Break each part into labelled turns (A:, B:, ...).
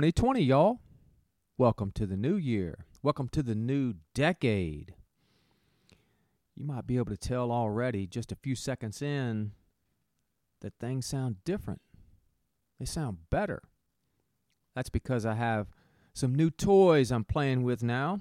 A: 2020, y'all. Welcome to the new year. Welcome to the new decade. You might be able to tell already, just a few seconds in, that things sound different. They sound better. That's because I have some new toys I'm playing with now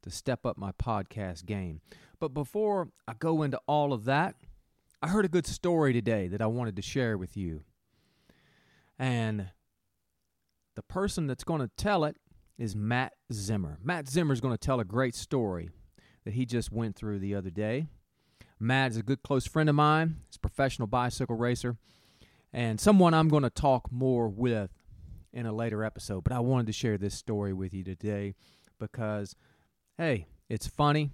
A: to step up my podcast game. But before I go into all of that, I heard a good story today that I wanted to share with you. And person that's going to tell it is Matt Zimmer. Matt Zimmer is going to tell a great story that he just went through the other day. Matt is a good close friend of mine. He's a professional bicycle racer and someone I'm going to talk more with in a later episode. But I wanted to share this story with you today because, hey, it's funny,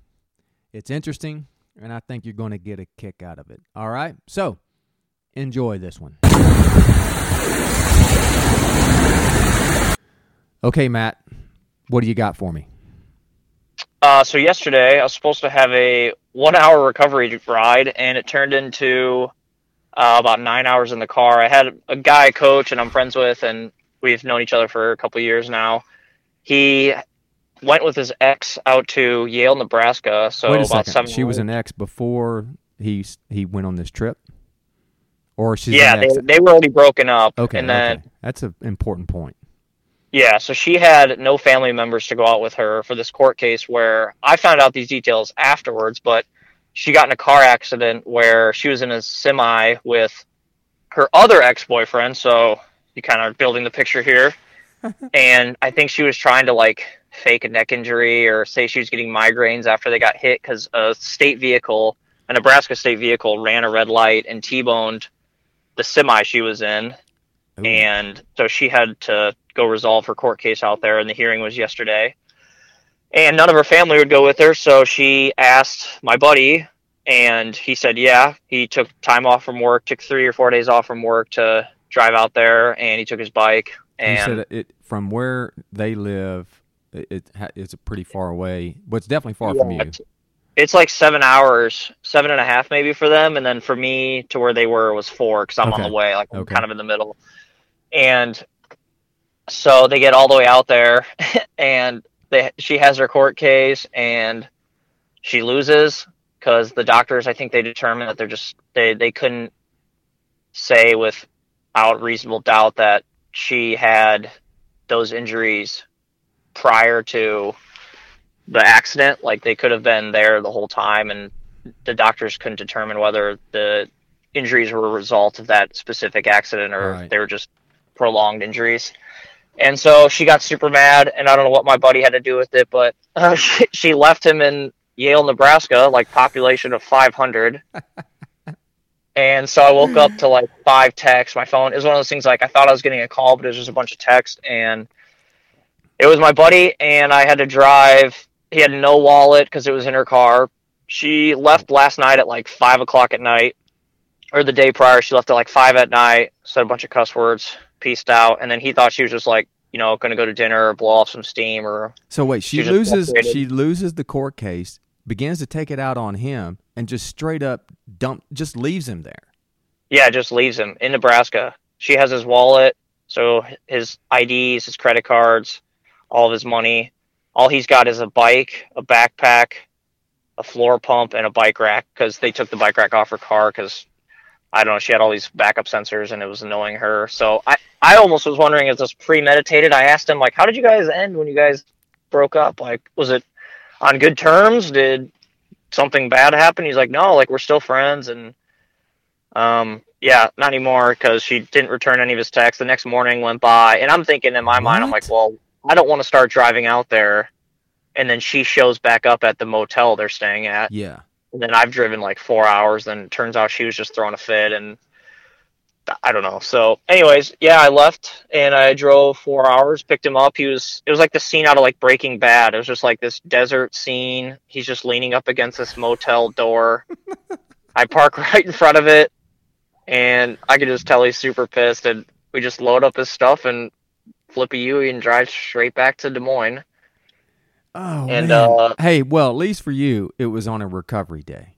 A: it's interesting, and I think you're going to get a kick out of it. All right? So, enjoy this one. Okay, Matt, what do you got for me?
B: Uh, so yesterday I was supposed to have a one-hour recovery ride, and it turned into uh, about nine hours in the car. I had a guy coach, and I'm friends with, and we've known each other for a couple years now. He went with his ex out to Yale, Nebraska. So
A: Wait a
B: about
A: second. She was an ex before he he went on this trip, or she's
B: yeah, they, they were already broken up.
A: okay,
B: and then
A: okay. that's an important point.
B: Yeah, so she had no family members to go out with her for this court case where I found out these details afterwards, but she got in a car accident where she was in a semi with her other ex boyfriend. So you kind of building the picture here. and I think she was trying to like fake a neck injury or say she was getting migraines after they got hit because a state vehicle, a Nebraska state vehicle, ran a red light and T boned the semi she was in
A: Ooh.
B: and so she had to go resolve her court case out there and the hearing was yesterday and none of her family would go with her so she asked my buddy and he said yeah he took time off from work took three or four days off from work to drive out there and he took his bike
A: you
B: and
A: said it from where they live. It, it it's pretty far away, but it's definitely far from
B: Yeah,
A: you.
B: it's- like seven hours seven and a half maybe for them and then for me to where they were was four because i'm on the way like
A: Okay.
B: kind of in the middle and so they get all the way out there and they she has her court case and she loses because the doctors i think they determined that they're just they they couldn't say without reasonable doubt that she had those injuries prior to the accident like they could have been there the whole time and the doctors couldn't determine whether the injuries were a result of that specific accident or
A: Right.
B: they were just prolonged injuries and so she got super mad and i don't know what my buddy had to do with it but uh, she, she left him in yale nebraska like population of 500 and so i woke up to like five texts. My phone is one of those things like i thought i was getting a call but it was just a bunch of text and it was my buddy and i had to drive he had no wallet because it was in her car. She left last night at like five o'clock at night or the day prior she left at like five at night said a bunch of cuss words pieced out and then he thought she was just like you know going to go to dinner or blow off some steam or
A: So wait, she
B: She
A: loses. She loses the court case, begins to take it out on him, and just straight up dump, just leaves him there.
B: yeah just leaves him in nebraska she has his wallet so his ids his credit cards all of his money all he's got is a bike a backpack a floor pump and a bike rack because they took the bike rack off her car because I don't know she had all these backup sensors and it was annoying her. So I I almost was wondering if this premeditated. I asked him like, how did you guys end when you guys broke up? Like, was it on good terms? Did something bad happen? He's like, no, like we're still friends and um yeah, not anymore because she didn't return any of his texts. The next morning went by and I'm thinking in my mind, I'm like, well, I don't want to start driving out there and then she shows back up at the motel they're staying at.
A: Yeah.
B: And then I've driven like four hours. It turns out she was just throwing a fit, and I don't know. So, anyways, yeah, I left and I drove four hours, picked him up. He was it was like the scene out of like Breaking Bad. It was just like this desert scene. He's just leaning up against this motel door. I park right in front of it, and I could just tell he's super pissed. And we just load up his stuff and flip a U and drive straight back to Des Moines.
A: Oh
B: And,
A: man.
B: uh,
A: hey, well, at least for you, it was on a recovery day.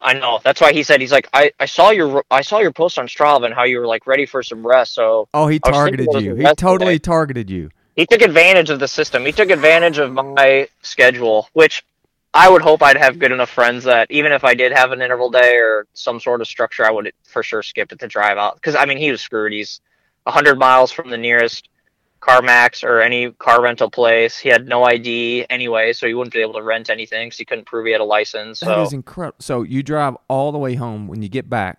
B: I know. That's why he said he's like I, I saw your I saw your post on Strava and how you were like ready for some rest. So
A: Oh, he targeted
B: thinking it was
A: you. He totally
B: day.
A: targeted you.
B: he took advantage of the system. He took advantage of my schedule, which I would hope I'd have good enough friends that even if I did have an interval day or some sort of structure, I would for sure skip it to drive out. Because I mean, he was screwed. He's hundred miles from the nearest CarMax or any car rental place. He had no ID anyway, so he wouldn't be able to rent anything because he couldn't prove he had a license.
A: That
B: So
A: is incredible. So you drive all the way home. When you get back,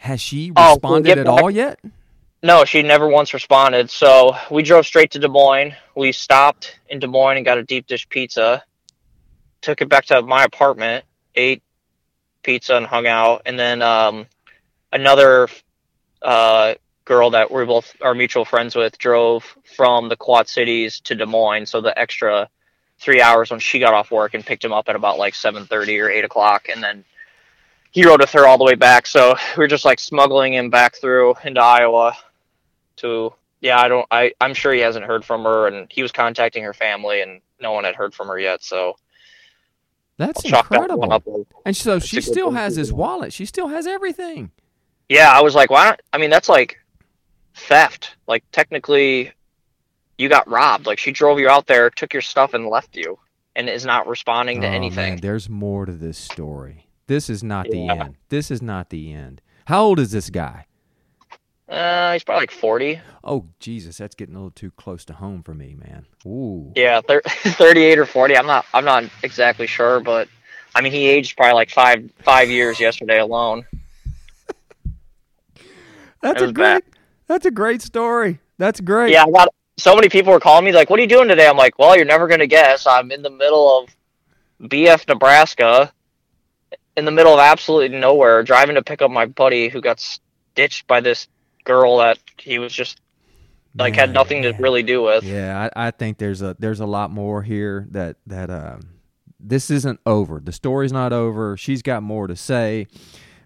A: has she
B: Oh,
A: responded
B: get
A: at
B: back-
A: all yet?
B: No, she never once responded. So we drove straight to Des Moines. We stopped in Des Moines and got a deep dish pizza. Took it back to my apartment, ate pizza and hung out. And then um, another uh, girl that we're both are mutual friends with drove from the Quad Cities to Des Moines. So the extra three hours when she got off work and picked him up at about like seven thirty or eight o'clock, and then he rode with her all the way back. So we are just like smuggling him back through into Iowa to yeah i don't i i'm sure he hasn't heard from her and he was contacting her family and no one had heard from her yet so
A: That's
B: i'll that
A: incredible. And so
B: That's
A: she still has his wallet. She still has everything.
B: yeah i was like why not i mean that's like theft like technically you got robbed like she drove you out there took your stuff and left you and is not responding to
A: Oh,
B: anything
A: man, there's more to this story. This is not the end. This is not the end. How old is this guy?
B: uh he's probably like 40
A: Oh Jesus, that's getting a little too close to home for me, man. Ooh.
B: yeah thir- 38 or 40 i'm not i'm not exactly sure but i mean he aged probably like five five years yesterday alone
A: That's a great.
B: bad.
A: That's a great story. That's great.
B: Yeah, I got so many people were calling me like, "What are you doing today?" I'm like, "Well, you're never gonna guess. I'm in the middle of BF, Nebraska, in the middle of absolutely nowhere, driving to pick up my buddy who got ditched by this girl that he was just like had nothing to really do with."
A: Yeah, I, I think there's a there's a lot more here that that um, this isn't over. The story's not over. She's got more to say.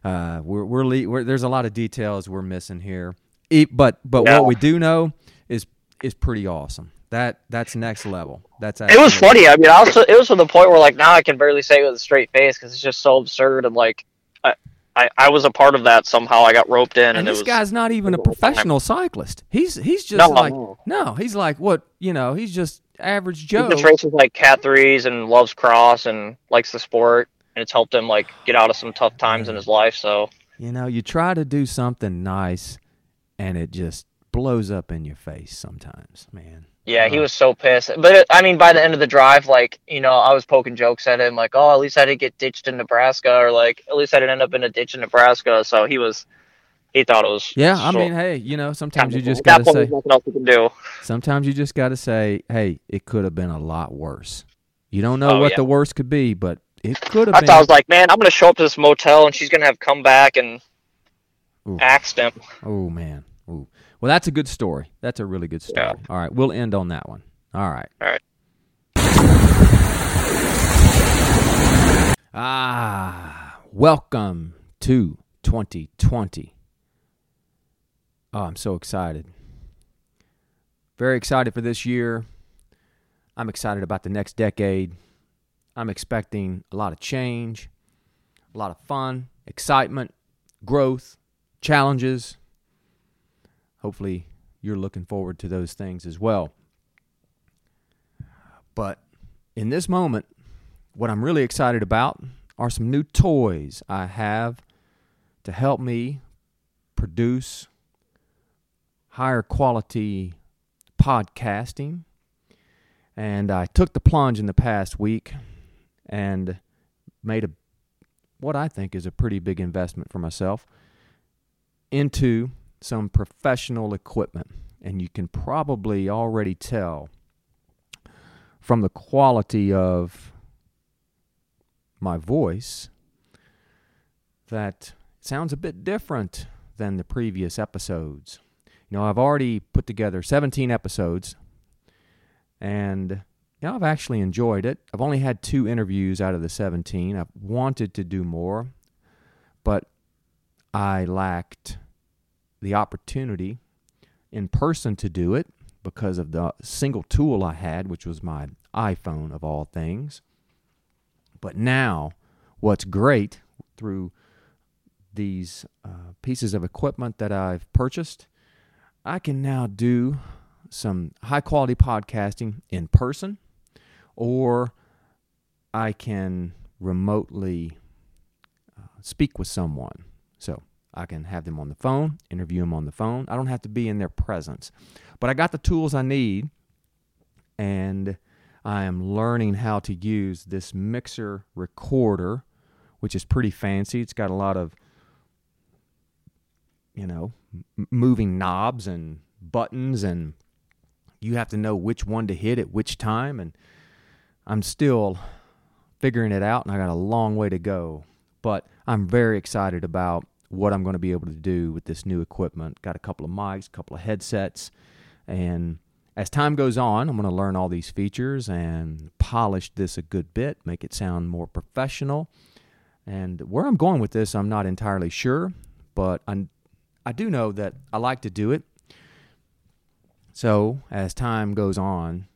A: Uh, we're we're, le- we're there's a lot of details we're missing here. E- but but what we do know is is pretty awesome. That that's next level. That's
B: It was funny. I mean, also it was to the point where like now I can barely say it with a straight face because it's just so absurd and like I, I I was a part of that somehow. I got roped in, and,
A: And
B: it
A: this
B: was
A: guy's not even a
B: it was
A: professional cyclist. He's he's just
B: No,
A: like
B: no.
A: he's like what you know. He's just average Joe.
B: He races like cat threes and loves cross and likes the sport, and it's helped him like get out of some tough times in his life. So
A: You know, you try to do something nice, and it just blows up in your face sometimes, man.
B: yeah, he
A: Uh,
B: was so pissed. But it, I mean, by the end of the drive, like you know, I was poking jokes at him, like, "Oh, at least I didn't get ditched in Nebraska," or like, "At least I didn't end up in a ditch in Nebraska." So he was, he thought it was.
A: Yeah, I mean, hey, you know, sometimes you just gotta say.
B: nothing else you can do.
A: Sometimes you just gotta say, hey, it could have been a lot worse. You don't know
B: Oh,
A: what
B: yeah.
A: the worst could be, but it could have
B: I
A: been.
B: thought I was like, man, I'm gonna show up to this motel and she's gonna have come back and
A: Ooh.
B: axed him.
A: Oh man. Ooh. Well, that's a good story. That's a really good story.
B: Yeah.
A: All right, we'll end on that one. All right.
B: All right.
A: Ah, welcome to 2020. Oh, I'm so excited. Very excited for this year. I'm excited about the next decade. I'm expecting a lot of change, a lot of fun, excitement, growth, challenges. Hopefully, you're looking forward to those things as well. But in this moment, what I'm really excited about are some new toys I have to help me produce higher quality podcasting. And I took the plunge in the past week and made a what I think is a pretty big investment for myself into some professional equipment. And you can probably already tell from the quality of my voice that sounds a bit different than the previous episodes. You know, I've already put together 17 episodes and you know, I've actually enjoyed it. I've only had two interviews out of the 17. I've wanted to do more, but I lacked the opportunity in person to do it because of the single tool I had, which was my iPhone of all things. But now, what's great, through these uh, pieces of equipment that I've purchased, I can now do some high quality podcasting in person, or I can remotely uh, speak with someone. So I can have them on the phone, interview them on the phone. I don't have to be in their presence. But I got the tools I need, and I am learning how to use this mixer recorder, which is pretty fancy. It's got a lot of, you know, moving knobs and buttons, and you have to know which one to hit at which time. And I'm still figuring it out, and I got a long way to go. But I'm very excited about what I'm going to be able to do with this new equipment. Got a couple of mics, a couple of headsets, and as time goes on, I'm going to learn all these features and polish this a good bit, make it sound more professional. And where I'm going with this, I'm not entirely sure, but i I do know that I like to do it. So as time goes on,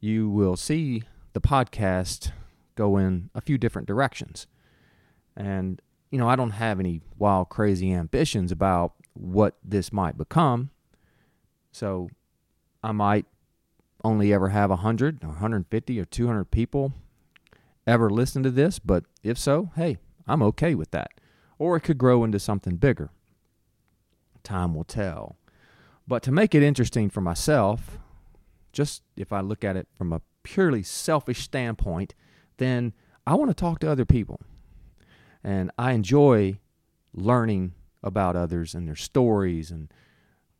A: you will see the podcast go in a few different directions. And, you know, I don't have any wild, crazy ambitions about what this might become. So I might only ever have 100, or 150, or 200 people ever listen to this, but if so, hey, I'm okay with that. Or it could grow into something bigger. Time will tell. But to make it interesting for myself, just if I look at it from a purely selfish standpoint, then I want to talk to other people. And I enjoy learning about others and their stories and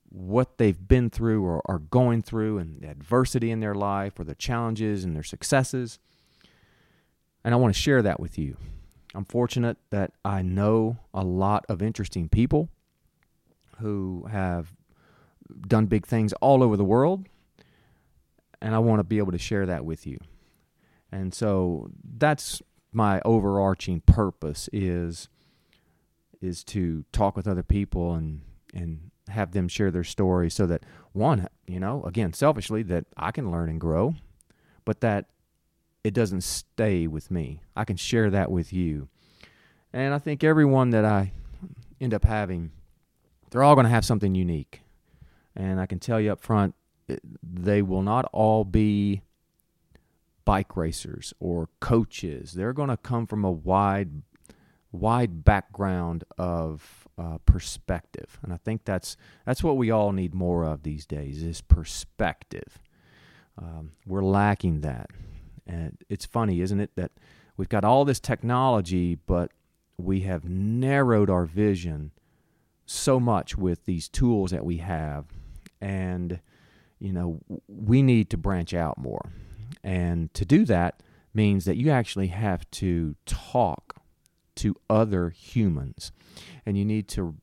A: what they've been through or are going through and the adversity in their life or the challenges and their successes. And I want to share that with you. I'm fortunate that I know a lot of interesting people who have done big things all over the world and I want to be able to share that with you. And so that's my overarching purpose is is to talk with other people and and have them share their story so that one, you know, again, selfishly that I can learn and grow, but that it doesn't stay with me. I can share that with you. And I think everyone that I end up having, they're all going to have something unique. And I can tell you up front, they will not all be bike racers or coaches. They're going to come from a wide, wide background of uh, perspective, and I think that's that's what we all need more of these days is perspective. Um, we're lacking that, and it's funny, isn't it, that we've got all this technology, but we have narrowed our vision so much with these tools that we have, and you know, we need to branch out more. And to do that means that you actually have to talk to other humans. And you need to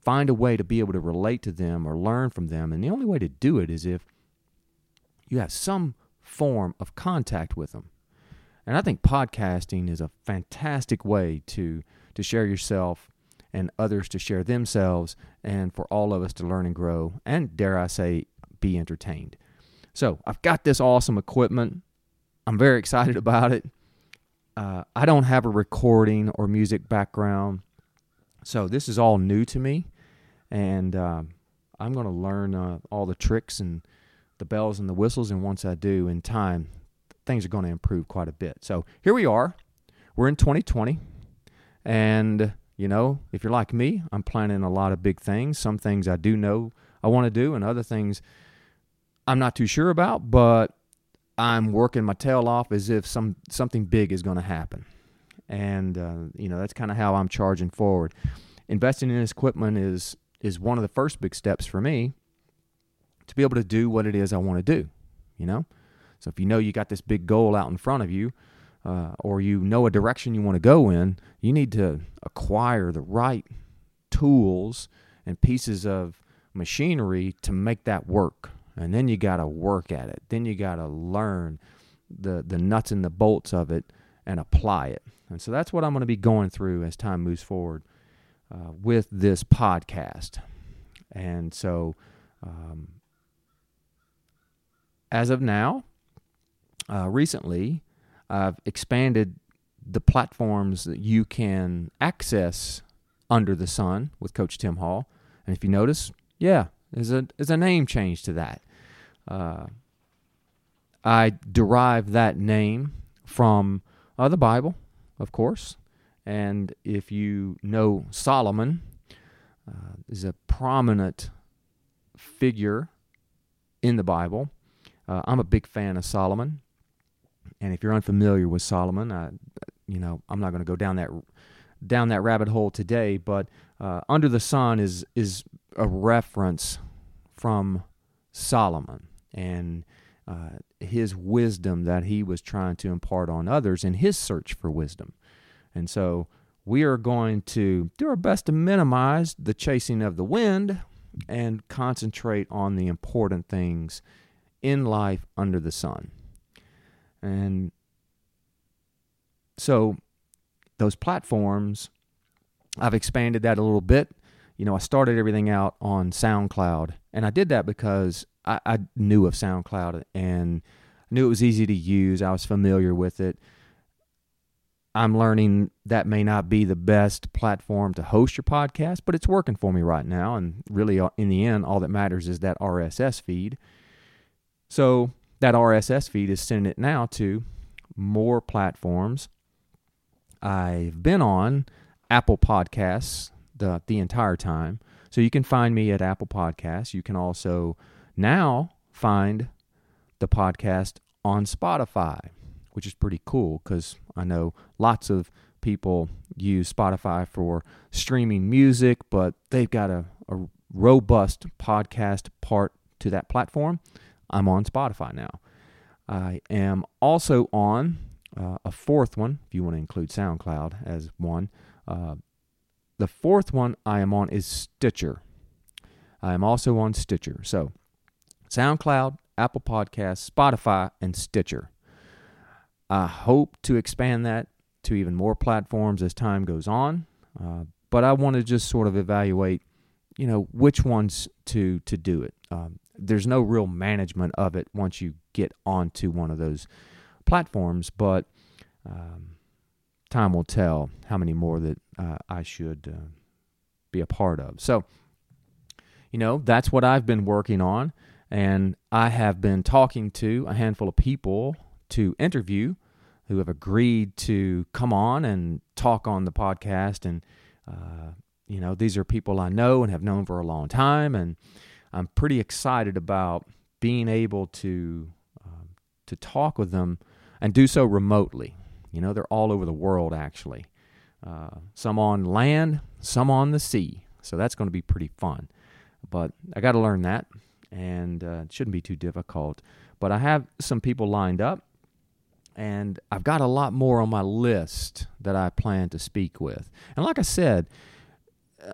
A: find a way to be able to relate to them or learn from them. And the only way to do it is if you have some form of contact with them. And I think podcasting is a fantastic way to to share yourself and others to share themselves and for all of us to learn and grow and dare I say be entertained. So I've got this awesome equipment. I'm very excited about it. Uh, I don't have a recording or music background, so this is all new to me, and uh, I'm going to learn uh, all the tricks and the bells and the whistles. And once I do, in time, things are going to improve quite a bit. So here we are. We're in 2020, and you know, if you're like me, I'm planning a lot of big things. Some things I do know I want to do, and other things I'm not too sure about, but I'm working my tail off as if some something big is going to happen. And uh, you know that's kind of how I'm charging forward. Investing in this equipment is is one of the first big steps for me to be able to do what it is I want to do. You know, so if you know you got this big goal out in front of you, uh, or you know a direction you want to go in, you need to acquire the right tools and pieces of machinery to make that work and then you got to work at it. Then you got to learn the the nuts and the bolts of it and apply it. And so that's what I'm going to be going through as time moves forward uh, with this podcast. And so, um, as of now, uh, recently, I've expanded the platforms that you can access under the sun with Coach Tim Hall. And if you notice, yeah, there's a there's a name change to that. Uh, I derive that name from uh, the Bible, of course. And if you know Solomon, uh, is a prominent figure in the Bible. Uh, I'm a big fan of Solomon, and if you're unfamiliar with Solomon, I, you know I'm not going to go down that down that rabbit hole today. But uh, under the sun is is a reference from Solomon and uh, his wisdom that he was trying to impart on others in his search for wisdom. And so we are going to do our best to minimize the chasing of the wind and concentrate on the important things in life under the sun. And so those platforms, I've expanded that a little bit. You know, I started everything out on SoundCloud, and I did that because I, I knew of SoundCloud and I knew it was easy to use. I was familiar with it. I'm learning that may not be the best platform to host your podcast, but it's working for me right now. And really, uh, in the end, all that matters is that RSS feed. So that RSS feed is sending it now to more platforms. I've been on Apple Podcasts the the entire time, so you can find me at Apple Podcasts. You can also now find the podcast on Spotify which is pretty cool because I know lots of people use Spotify for streaming music, but they've got a, a robust podcast part to that platform. I'm on Spotify now. I am also on uh, a fourth one, if you want to include SoundCloud as one. Uh, the fourth one I am on is Stitcher. I am also on Stitcher. So, SoundCloud, Apple Podcasts, Spotify, and Stitcher. I hope to expand that to even more platforms as time goes on. Uh, but I want to just sort of evaluate, you know, which ones to to do it. Um, there's no real management of it once you get onto one of those platforms, but um, time will tell how many more that uh, I should uh, be a part of. So, you know, that's what I've been working on, and I have been talking to a handful of people to interview who have agreed to come on and talk on the podcast. And, uh, you know, these are people I know and have known for a long time. And I'm pretty excited about being able to, um, to talk with them and do so remotely. You know, they're all over the world, actually. Uh, some on land, some on the sea. So that's going to be pretty fun. But I got to learn that, and uh, it shouldn't be too difficult. But I have some people lined up and I've got a lot more on my list that I plan to speak with. And like I said, uh,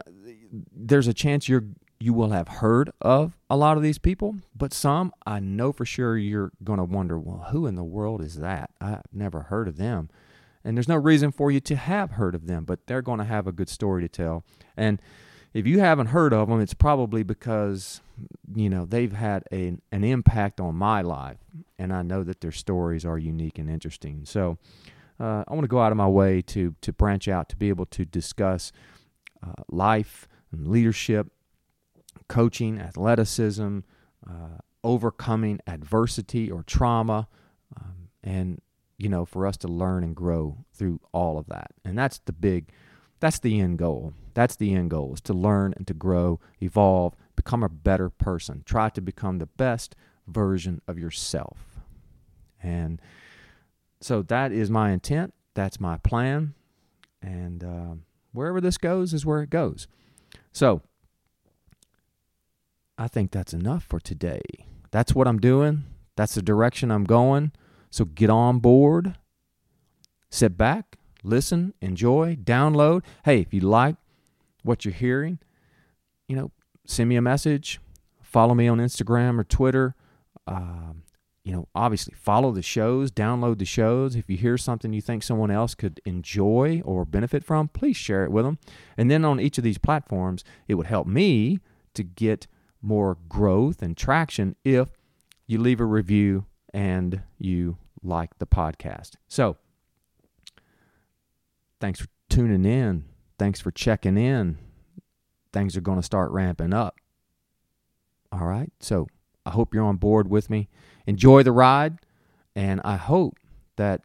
A: there's a chance you're you will have heard of a lot of these people, but some I know for sure you're going to wonder, well, who in the world is that? I've never heard of them. And there's no reason for you to have heard of them, but they're going to have a good story to tell. And if you haven't heard of them, it's probably because you know they've had a, an impact on my life, and I know that their stories are unique and interesting. So uh, I want to go out of my way to to branch out to be able to discuss uh, life and leadership, coaching, athleticism, uh, overcoming adversity or trauma, um, and you know for us to learn and grow through all of that. And that's the big that's the end goal. That's the end goal is to learn and to grow, evolve, become a better person. Try to become the best version of yourself. And so that is my intent. That's my plan. And uh, wherever this goes is where it goes. So I think that's enough for today. That's what I'm doing. That's the direction I'm going. So get on board, sit back, listen, enjoy, download. Hey, if you like what you're hearing, you know, send me a message, follow me on Instagram or Twitter. Um, you know, obviously follow the shows, download the shows. If you hear something you think someone else could enjoy or benefit from, please share it with them. And then on each of these platforms, it would help me to get more growth and traction if you leave a review and you like the podcast. So, Thanks for tuning in. Thanks for checking in. Things are going to start ramping up. All right. So I hope you're on board with me. Enjoy the ride. And I hope that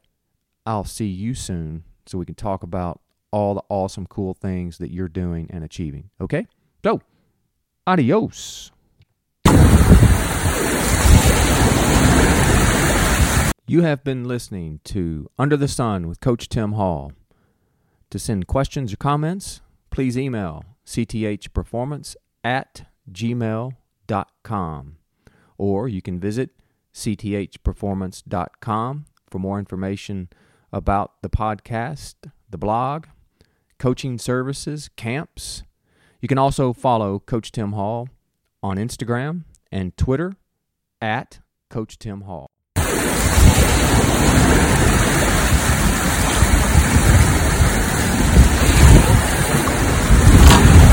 A: I'll see you soon so we can talk about all the awesome, cool things that you're doing and achieving. Okay? So, adios. You have been listening to Under the Sun with Coach Tim Hall. To send questions or comments, please email cthperformance at gmail.com or you can visit cthperformance.com for more information about the podcast, the blog, coaching services, camps. You can also follow Coach Tim Hall on Instagram and Twitter at Coach Tim Hall.